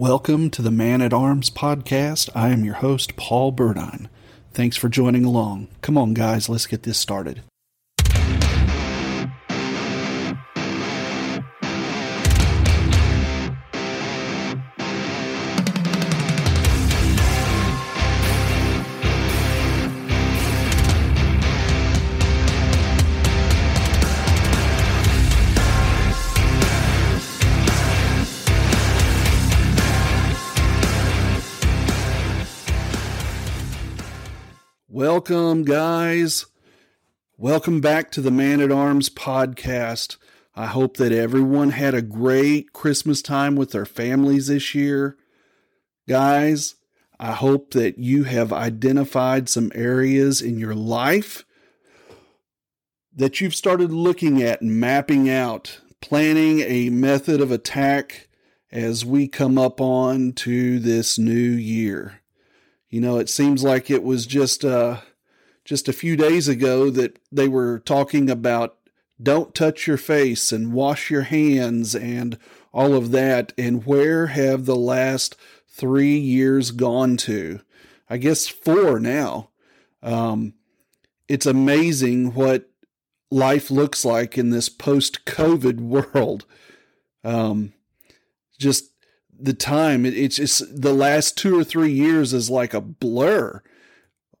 Welcome to the Man at Arms podcast. I am your host, Paul Burdine. Thanks for joining along. Come on, guys, let's get this started. Welcome, guys. Welcome back to the Man at Arms podcast. I hope that everyone had a great Christmas time with their families this year. Guys, I hope that you have identified some areas in your life that you've started looking at mapping out, planning a method of attack as we come up on to this new year. You know, it seems like it was just uh, just a few days ago that they were talking about don't touch your face and wash your hands and all of that. And where have the last three years gone to? I guess four now. Um, it's amazing what life looks like in this post COVID world. Um, just the time it, it's just the last two or three years is like a blur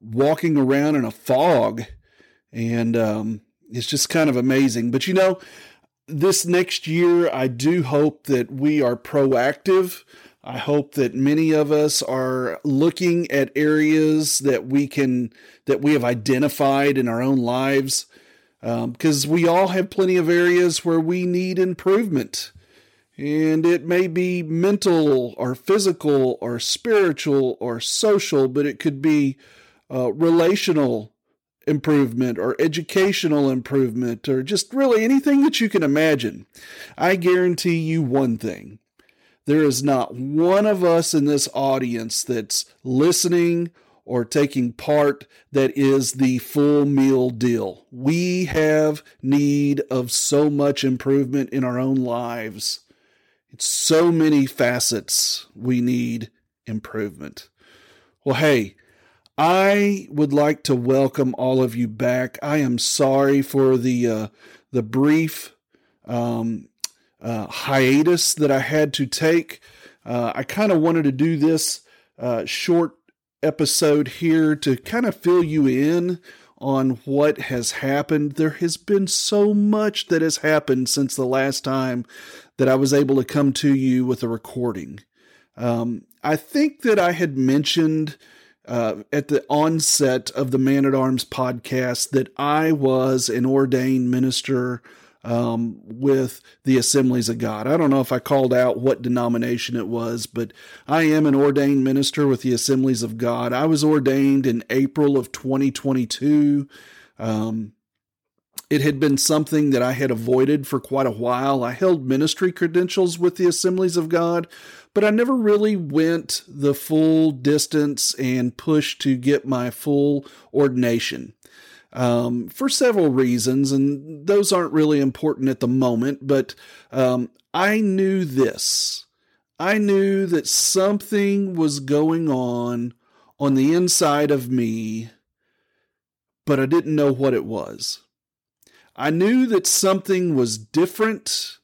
walking around in a fog. And um, it's just kind of amazing. But you know this next year i do hope that we are proactive. I hope that many of us are looking at areas that we can that we have identified in our own lives because um, we all have plenty of areas where we need improvement. And it may be mental or physical or spiritual or social, but it could be uh, relational improvement or educational improvement or just really anything that you can imagine. I guarantee you one thing there is not one of us in this audience that's listening or taking part that is the full meal deal. We have need of so much improvement in our own lives. It's so many facets we need improvement. Well, hey, I would like to welcome all of you back. I am sorry for the uh, the brief um, uh, hiatus that I had to take. Uh, I kind of wanted to do this uh, short episode here to kind of fill you in on what has happened. There has been so much that has happened since the last time that I was able to come to you with a recording. Um, I think that I had mentioned uh, at the onset of the Man at Arms podcast that I was an ordained minister um, with the Assemblies of God. I don't know if I called out what denomination it was, but I am an ordained minister with the Assemblies of God. I was ordained in April of 2022. Um, it had been something that I had avoided for quite a while. I held ministry credentials with the Assemblies of God, but I never really went the full distance and pushed to get my full ordination um, for several reasons, and those aren't really important at the moment. But um, I knew this. I knew that something was going on on the inside of me, but I didn't know what it was. I knew that something was different.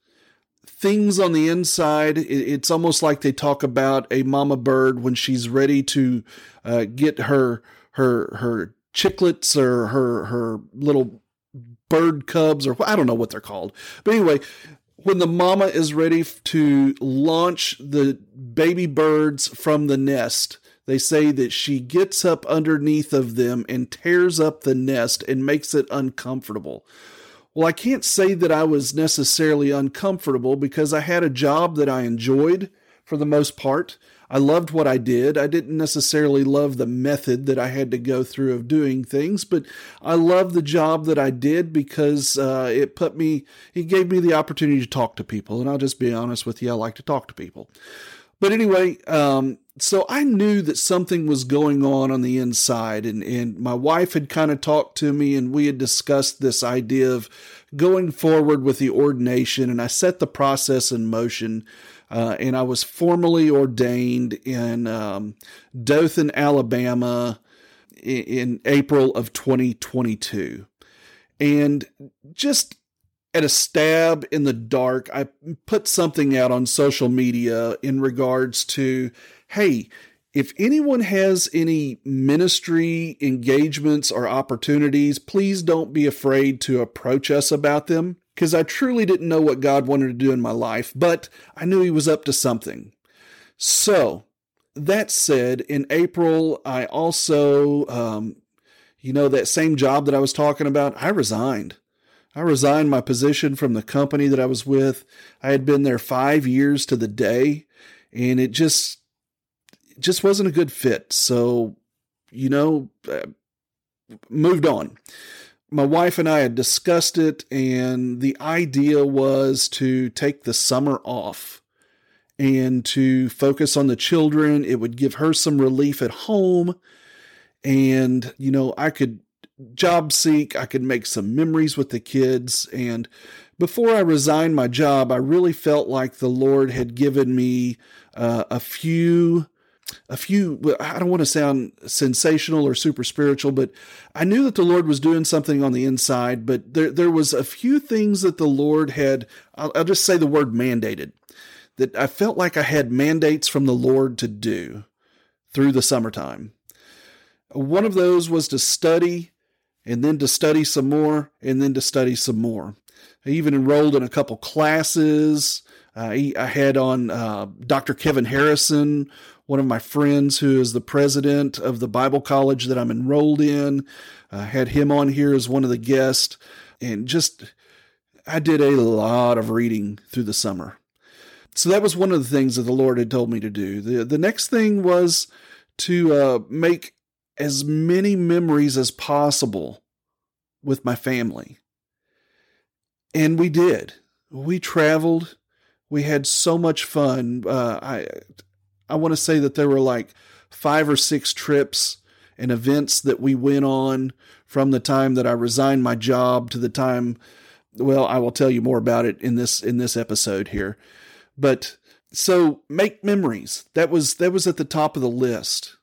Things on the inside, it's almost like they talk about a mama bird when she's ready to uh, get her her her chicklets or her her little bird cubs or I don't know what they're called. But anyway, when the mama is ready to launch the baby birds from the nest, they say that she gets up underneath of them and tears up the nest and makes it uncomfortable. Well, I can't say that I was necessarily uncomfortable because I had a job that I enjoyed for the most part. I loved what I did. I didn't necessarily love the method that I had to go through of doing things, but I loved the job that I did because uh, it put me, it gave me the opportunity to talk to people. And I'll just be honest with you, I like to talk to people. But anyway, um, so I knew that something was going on on the inside, and, and my wife had kind of talked to me, and we had discussed this idea of going forward with the ordination, and I set the process in motion. uh, and I was formally ordained in um, Dothan, Alabama, in, in April of 2022. And just at a stab in the dark, I put something out on social media in regards to, hey, if anyone has any ministry engagements or opportunities, please don't be afraid to approach us about them because I truly didn't know what God wanted to do in my life, but I knew He was up to something. So, that said, in April, I also, um, you know, that same job that I was talking about, I resigned. I resigned my position from the company that I was with. I had been there five years to the day, and it just, it just wasn't a good fit. So, you know, uh, moved on my wife and I had discussed it, and the idea was to take the summer off and to focus on the children. It would give her some relief at home. And, you know, I could job seek, I could make some memories with the kids. And before I resigned my job, I really felt like the Lord had given me uh, a few a few i don't want to sound sensational or super spiritual but i knew that the lord was doing something on the inside but there, there was a few things that the lord had I'll, I'll just say the word mandated that i felt like i had mandates from the lord to do through the summertime one of those was to study and then to study some more and then to study some more i even enrolled in a couple classes uh, I had on uh, Dr. Kevin Harrison one of my friends who is the president of the Bible college that I'm enrolled in. I had him on here as one of the guests. And just, I did a lot of reading through the summer. So that was one of the things that the Lord had told me to do. The, the next thing was to uh, make as many memories as possible with my family. And we did. We traveled. We had so much fun. Uh, I I want to say that there were like five or six trips and events that we went on from the time that I resigned my job to the time well I will tell you more about it in this in this episode here but so make memories that was that was at the top of the list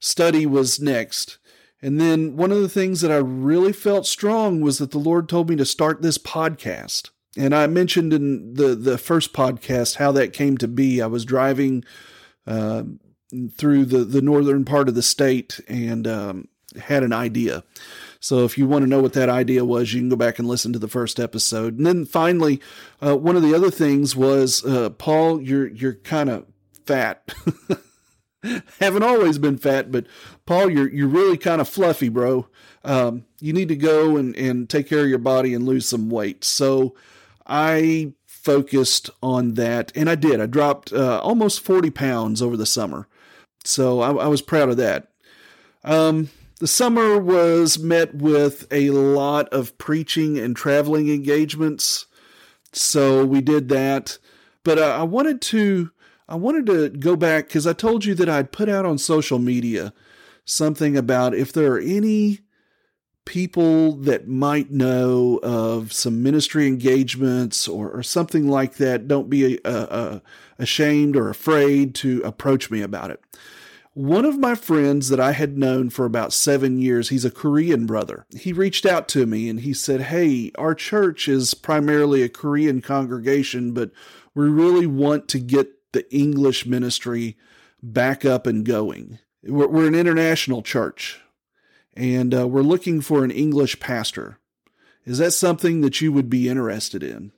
study was next and then one of the things that I really felt strong was that the Lord told me to start this podcast and I mentioned in the the first podcast how that came to be I was driving uh, through the, the northern part of the state and um, had an idea. So if you want to know what that idea was, you can go back and listen to the first episode. And then finally, uh, one of the other things was, uh, Paul, you're you're kind of fat. Haven't always been fat, but Paul, you're you're really kind of fluffy, bro. Um, you need to go and, and take care of your body and lose some weight. So I focused on that, and I did. I dropped uh, almost 40 pounds over the summer. So I, I was proud of that. Um, the summer was met with a lot of preaching and traveling engagements. So we did that. But uh, I wanted to I wanted to go back because I told you that I'd put out on social media something about if there are any people that might know of some ministry engagements or, or something like that, don't be uh, uh, ashamed or afraid to approach me about it. One of my friends that I had known for about seven years, he's a Korean brother. He reached out to me and he said, Hey, our church is primarily a Korean congregation, but we really want to get the English ministry back up and going. We're, we're an international church and uh, we're looking for an English pastor. Is that something that you would be interested in?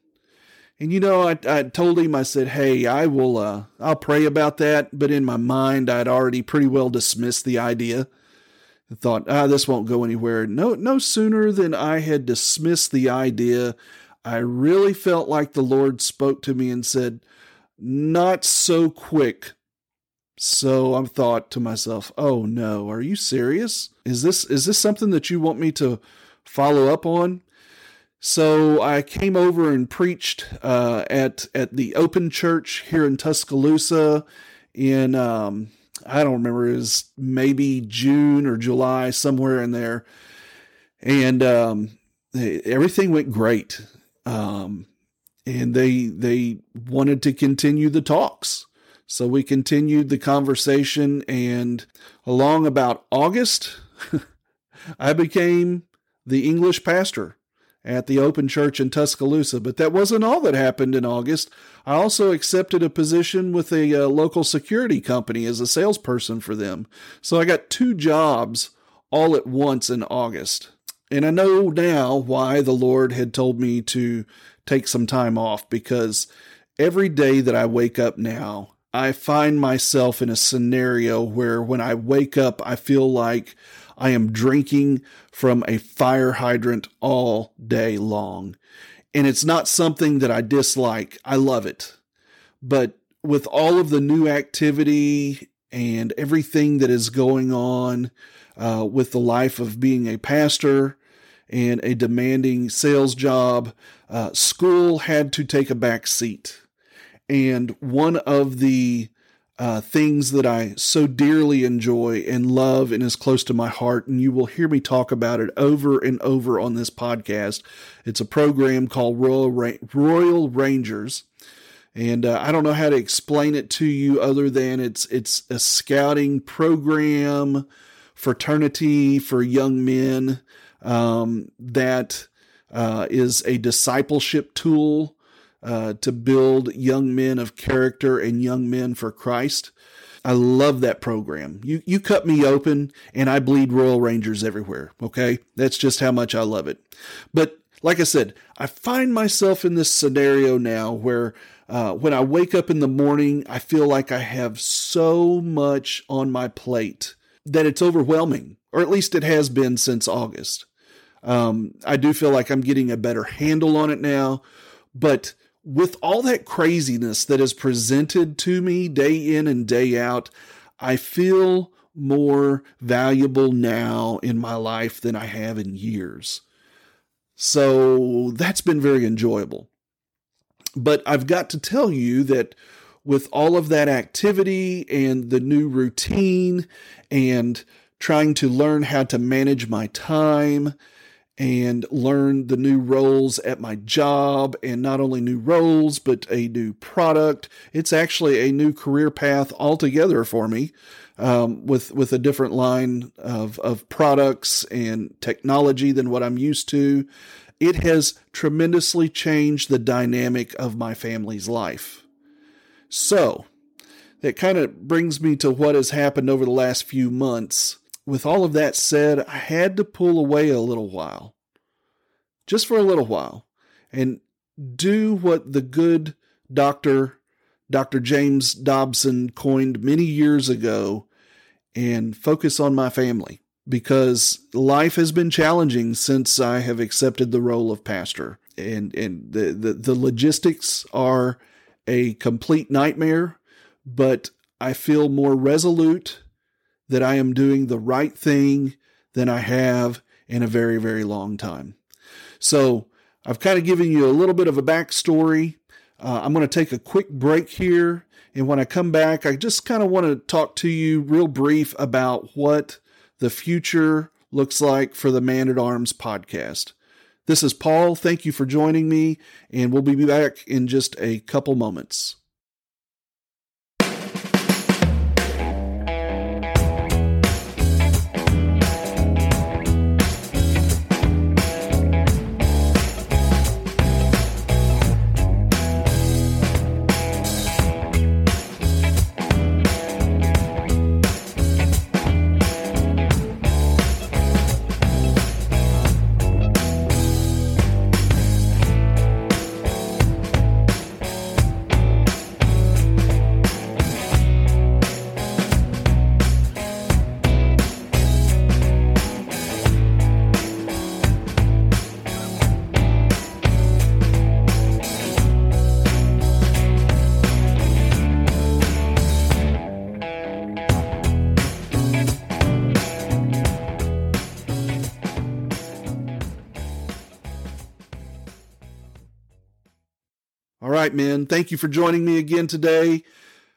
And you know, I, I told him, I said, hey, I will, uh, I'll pray about that. But in my mind, I'd already pretty well dismissed the idea. I thought, ah, this won't go anywhere. No, no sooner than I had dismissed the idea, I really felt like the Lord spoke to me and said, not so quick, so I thought to myself, "Oh no, are you serious? Is this is this something that you want me to follow up on?" So I came over and preached uh, at at the Open Church here in Tuscaloosa in um, I don't remember it was maybe June or July somewhere in there, and um, everything went great. Um, and they they wanted to continue the talks. So we continued the conversation, and along about August, I became the English pastor at the Open Church in Tuscaloosa. But that wasn't all that happened in August. I also accepted a position with a uh, local security company as a salesperson for them. So I got two jobs all at once in August. And I know now why the Lord had told me to take some time off because every day that I wake up now, I find myself in a scenario where when I wake up, I feel like I am drinking from a fire hydrant all day long. And it's not something that I dislike. I love it. But with all of the new activity and everything that is going on uh, with the life of being a pastor and a demanding sales job, uh, school had to take a back seat. And one of the uh, things that I so dearly enjoy and love and is close to my heart, and you will hear me talk about it over and over on this podcast. It's a program called Royal, Ra- Royal Rangers. And uh, I don't know how to explain it to you other than it's it's a scouting program fraternity for young men um, that uh, is a discipleship tool uh, to build young men of character and young men for Christ. I love that program. You you cut me open and I bleed Royal Rangers everywhere. Okay, that's just how much I love it. But like I said, I find myself in this scenario now where uh, when I wake up in the morning, I feel like I have so much on my plate that it's overwhelming, or at least it has been since August. Um, I do feel like I'm getting a better handle on it now, but with all that craziness that is presented to me day in and day out, I feel more valuable now in my life than I have in years. So that's been very enjoyable. But I've got to tell you that with all of that activity and the new routine and trying to learn how to manage my time and learn the new roles at my job and not only new roles but a new product. It's actually a new career path altogether for me um, with with a different line of of products and technology than what I'm used to. It has tremendously changed the dynamic of my family's life. So that kind of brings me to what has happened over the last few months with all of that said, I had to pull away a little while, just for a little while, and do what the good doctor, Dr. James Dobson, coined many years ago and focus on my family because life has been challenging since I have accepted the role of pastor. And, and the, the, the logistics are a complete nightmare, but I feel more resolute that I am doing the right thing than I have in a very, very long time. So I've kind of given you a little bit of a backstory. Uh, I'm going to take a quick break here. And when I come back, I just kind of want to talk to you real brief about what the future looks like for the Man at Arms podcast. This is Paul. Thank you for joining me, and we'll be back in just a couple moments. Thank you for joining me again today.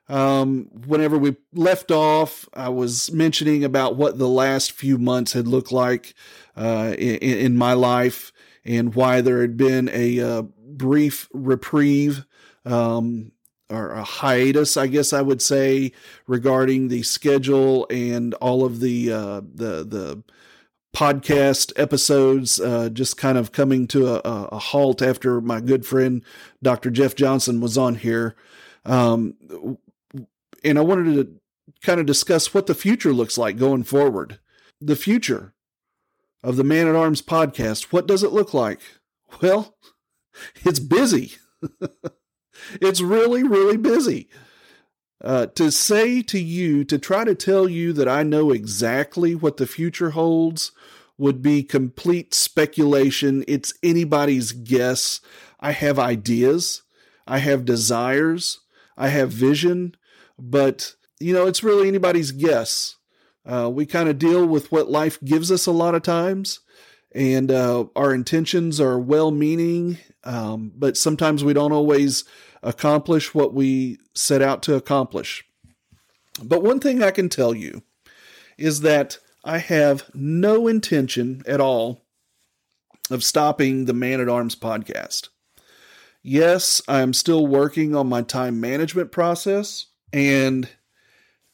Um, whenever we left off, I was mentioning about what the last few months had looked like uh, in, in my life and why there had been a uh, brief reprieve um, or a hiatus, I guess I would say, regarding the schedule and all of the uh, the the podcast episodes uh, just kind of coming to a, a, halt after my good friend Dr. Jeff Johnson was on here. Um, and I wanted to kind of discuss what the future looks like going forward. The future of the Man at Arms podcast. What does it look like? Well, it's busy. it's really, really busy. Uh, to say to you, to try to tell you that I know exactly what the future holds would be complete speculation. It's anybody's guess. I have ideas, I have desires, I have vision, but you know, it's really anybody's guess. Uh, we kind of deal with what life gives us a lot of times, and uh, our intentions are well meaning, um, but sometimes we don't always accomplish what we set out to accomplish. But one thing I can tell you is that I have no intention at all of stopping the Man at Arms podcast. Yes, I'm still working on my time management process, and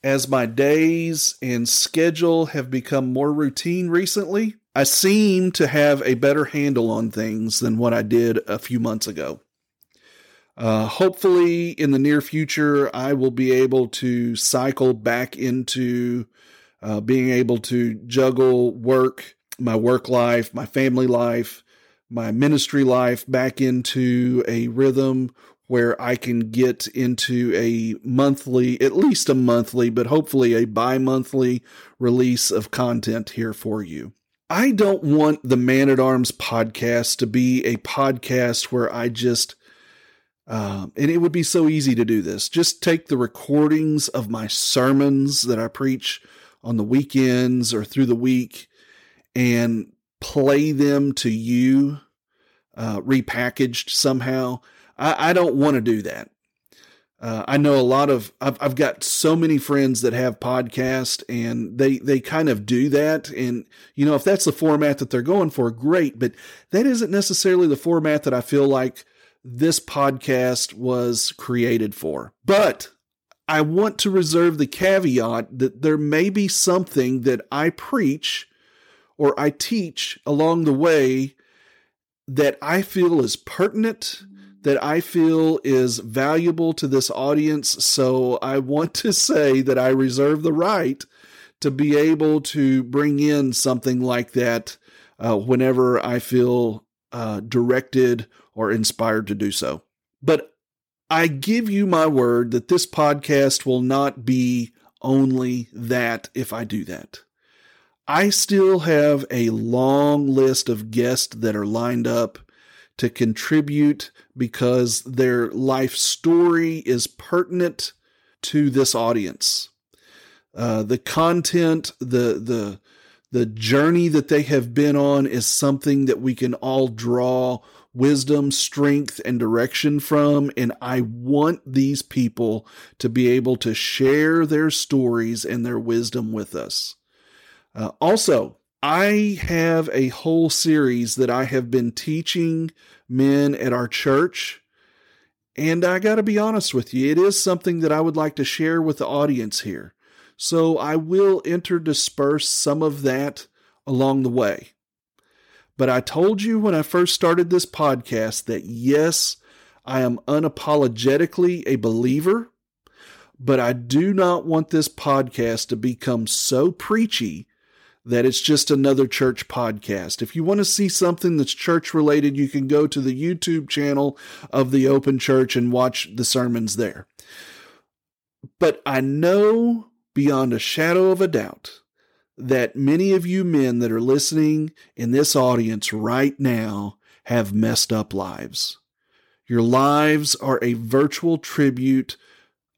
as my days and schedule have become more routine recently, I seem to have a better handle on things than what I did a few months ago. Uh, hopefully, in the near future, I will be able to cycle back into uh, being able to juggle work, my work life, my family life, my ministry life back into a rhythm where I can get into a monthly, at least a monthly, but hopefully a bi monthly release of content here for you. I don't want the Man at Arms podcast to be a podcast where I just, um, and it would be so easy to do this, just take the recordings of my sermons that I preach on the weekends or through the week and play them to you uh, repackaged somehow. I, I don't want to do that. Uh, I know a lot of I've, I've got so many friends that have podcasts and they they kind of do that and you know if that's the format that they're going for great but that isn't necessarily the format that I feel like this podcast was created for. But I want to reserve the caveat that there may be something that I preach or I teach along the way that I feel is pertinent, that I feel is valuable to this audience. So I want to say that I reserve the right to be able to bring in something like that uh, whenever I feel uh, directed or inspired to do so. But I give you my word that this podcast will not be only that if I do that. I still have a long list of guests that are lined up to contribute because their life story is pertinent to this audience. Uh, the content, the the the journey that they have been on is something that we can all draw wisdom, strength, and direction from. And I want these people to be able to share their stories and their wisdom with us. Uh, also, I have a whole series that I have been teaching men at our church. And I got to be honest with you, it is something that I would like to share with the audience here. So I will interdisperse some of that along the way. But I told you when I first started this podcast that yes, I am unapologetically a believer, but I do not want this podcast to become so preachy that it's just another church podcast. If you want to see something that's church related, you can go to the YouTube channel of the Open Church and watch the sermons there. But I know beyond a shadow of a doubt that many of you men that are listening in this audience right now have messed up lives. Your lives are a virtual tribute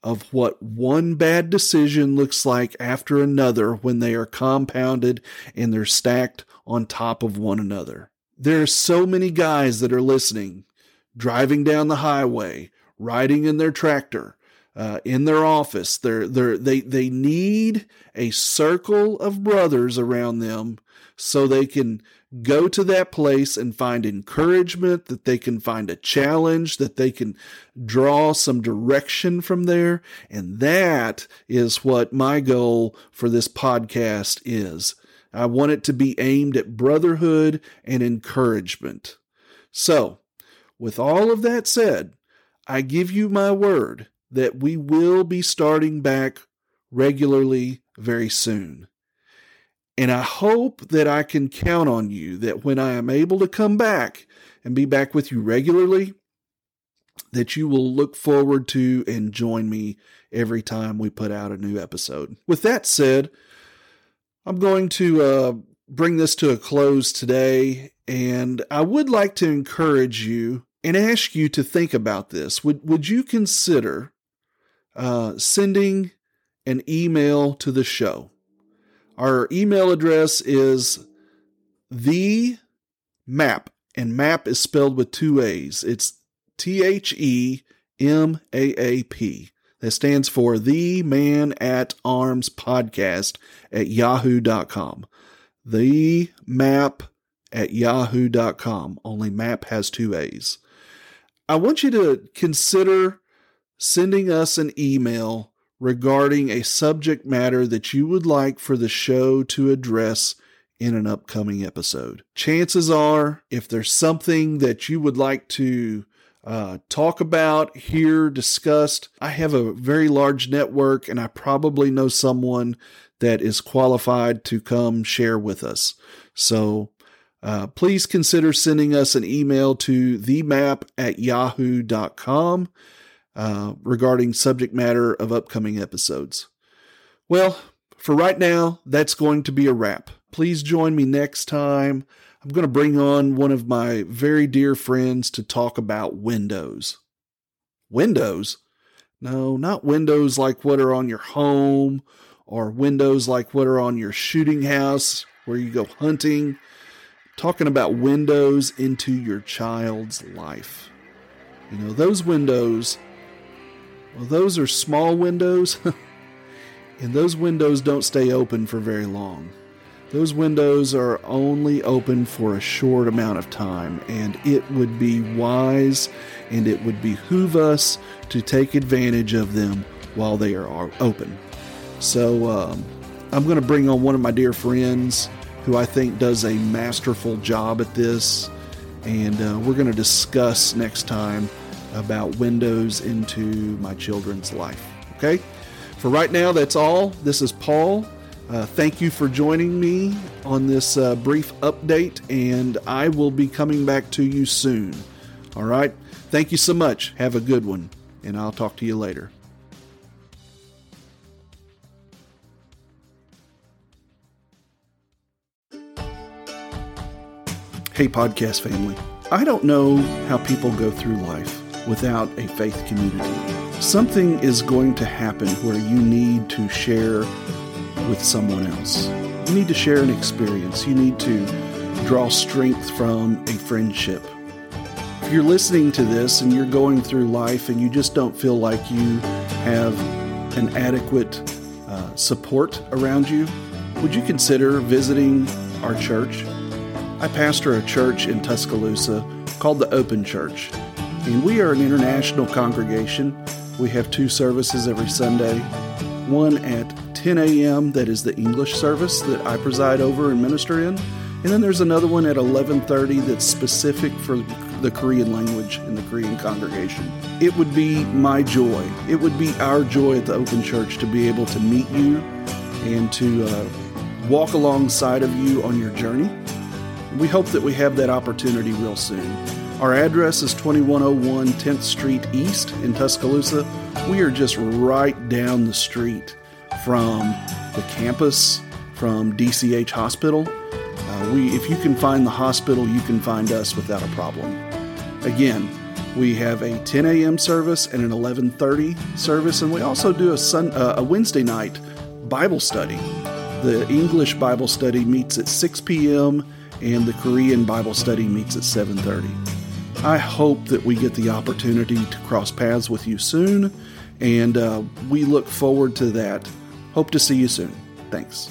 of what one bad decision looks like after another when they are compounded and they're stacked on top of one another. There are so many guys that are listening, driving down the highway, riding in their tractor, uh, in their office. They're, they're, they, they need a circle of brothers around them so they can go to that place and find encouragement, that they can find a challenge, that they can draw some direction from there. And that is what my goal for this podcast is. I want it to be aimed at brotherhood and encouragement. So, with all of that said, I give you my word that we will be starting back regularly very soon. And I hope that I can count on you that when I am able to come back and be back with you regularly, that you will look forward to and join me every time we put out a new episode. With that said, I'm going to uh, bring this to a close today, and I would like to encourage you and ask you to think about this. Would would you consider uh, sending an email to the show? Our email address is the map, and map is spelled with two A's. It's T H E M A A P. That stands for the man at arms podcast at yahoo.com. The map at yahoo.com. Only map has two A's. I want you to consider sending us an email regarding a subject matter that you would like for the show to address in an upcoming episode. Chances are, if there's something that you would like to uh, talk about, hear, discussed, I have a very large network and I probably know someone that is qualified to come share with us. So uh, please consider sending us an email to themap at yahoo.com uh, regarding subject matter of upcoming episodes. Well, for right now, that's going to be a wrap. Please join me next time. I'm going to bring on one of my very dear friends to talk about windows. Windows? No, not windows like what are on your home or windows like what are on your shooting house where you go hunting talking about windows into your child's life. You know, those windows, well, those are small windows, and those windows don't stay open for very long. Those windows are only open for a short amount of time, and it would be wise and it would behoove us to take advantage of them while they are open. So, um, I'm going to bring on one of my dear friends who I think does a masterful job at this. And uh, we're going to discuss next time about windows into my children's life. Okay? For right now, that's all. This is Paul. Uh, thank you for joining me on this uh, brief update, and I will be coming back to you soon. All right? Thank you so much. Have a good one, and I'll talk to you later. Hey, podcast family. I don't know how people go through life without a faith community. Something is going to happen where you need to share with someone else. You need to share an experience. You need to draw strength from a friendship. If you're listening to this and you're going through life and you just don't feel like you have an adequate uh, support around you, would you consider visiting our church? I pastor a church in Tuscaloosa called the Open Church, and we are an international congregation. We have two services every Sunday one at 10 a.m. that is the English service that I preside over and minister in, and then there's another one at 11:30 that's specific for the Korean language in the Korean congregation. It would be my joy. It would be our joy at the Open Church to be able to meet you and to uh, walk alongside of you on your journey we hope that we have that opportunity real soon. Our address is 2101 10th Street East in Tuscaloosa. We are just right down the street from the campus, from DCH Hospital. Uh, we, if you can find the hospital, you can find us without a problem. Again, we have a 10 a.m. service and an 11:30 service, and we also do a, sun, uh, a Wednesday night Bible study. The English Bible study meets at 6 p.m and the Korean Bible study meets at 7:30. I hope that we get the opportunity to cross paths with you soon, and uh, we look forward to that. Hope to see you soon. Thanks.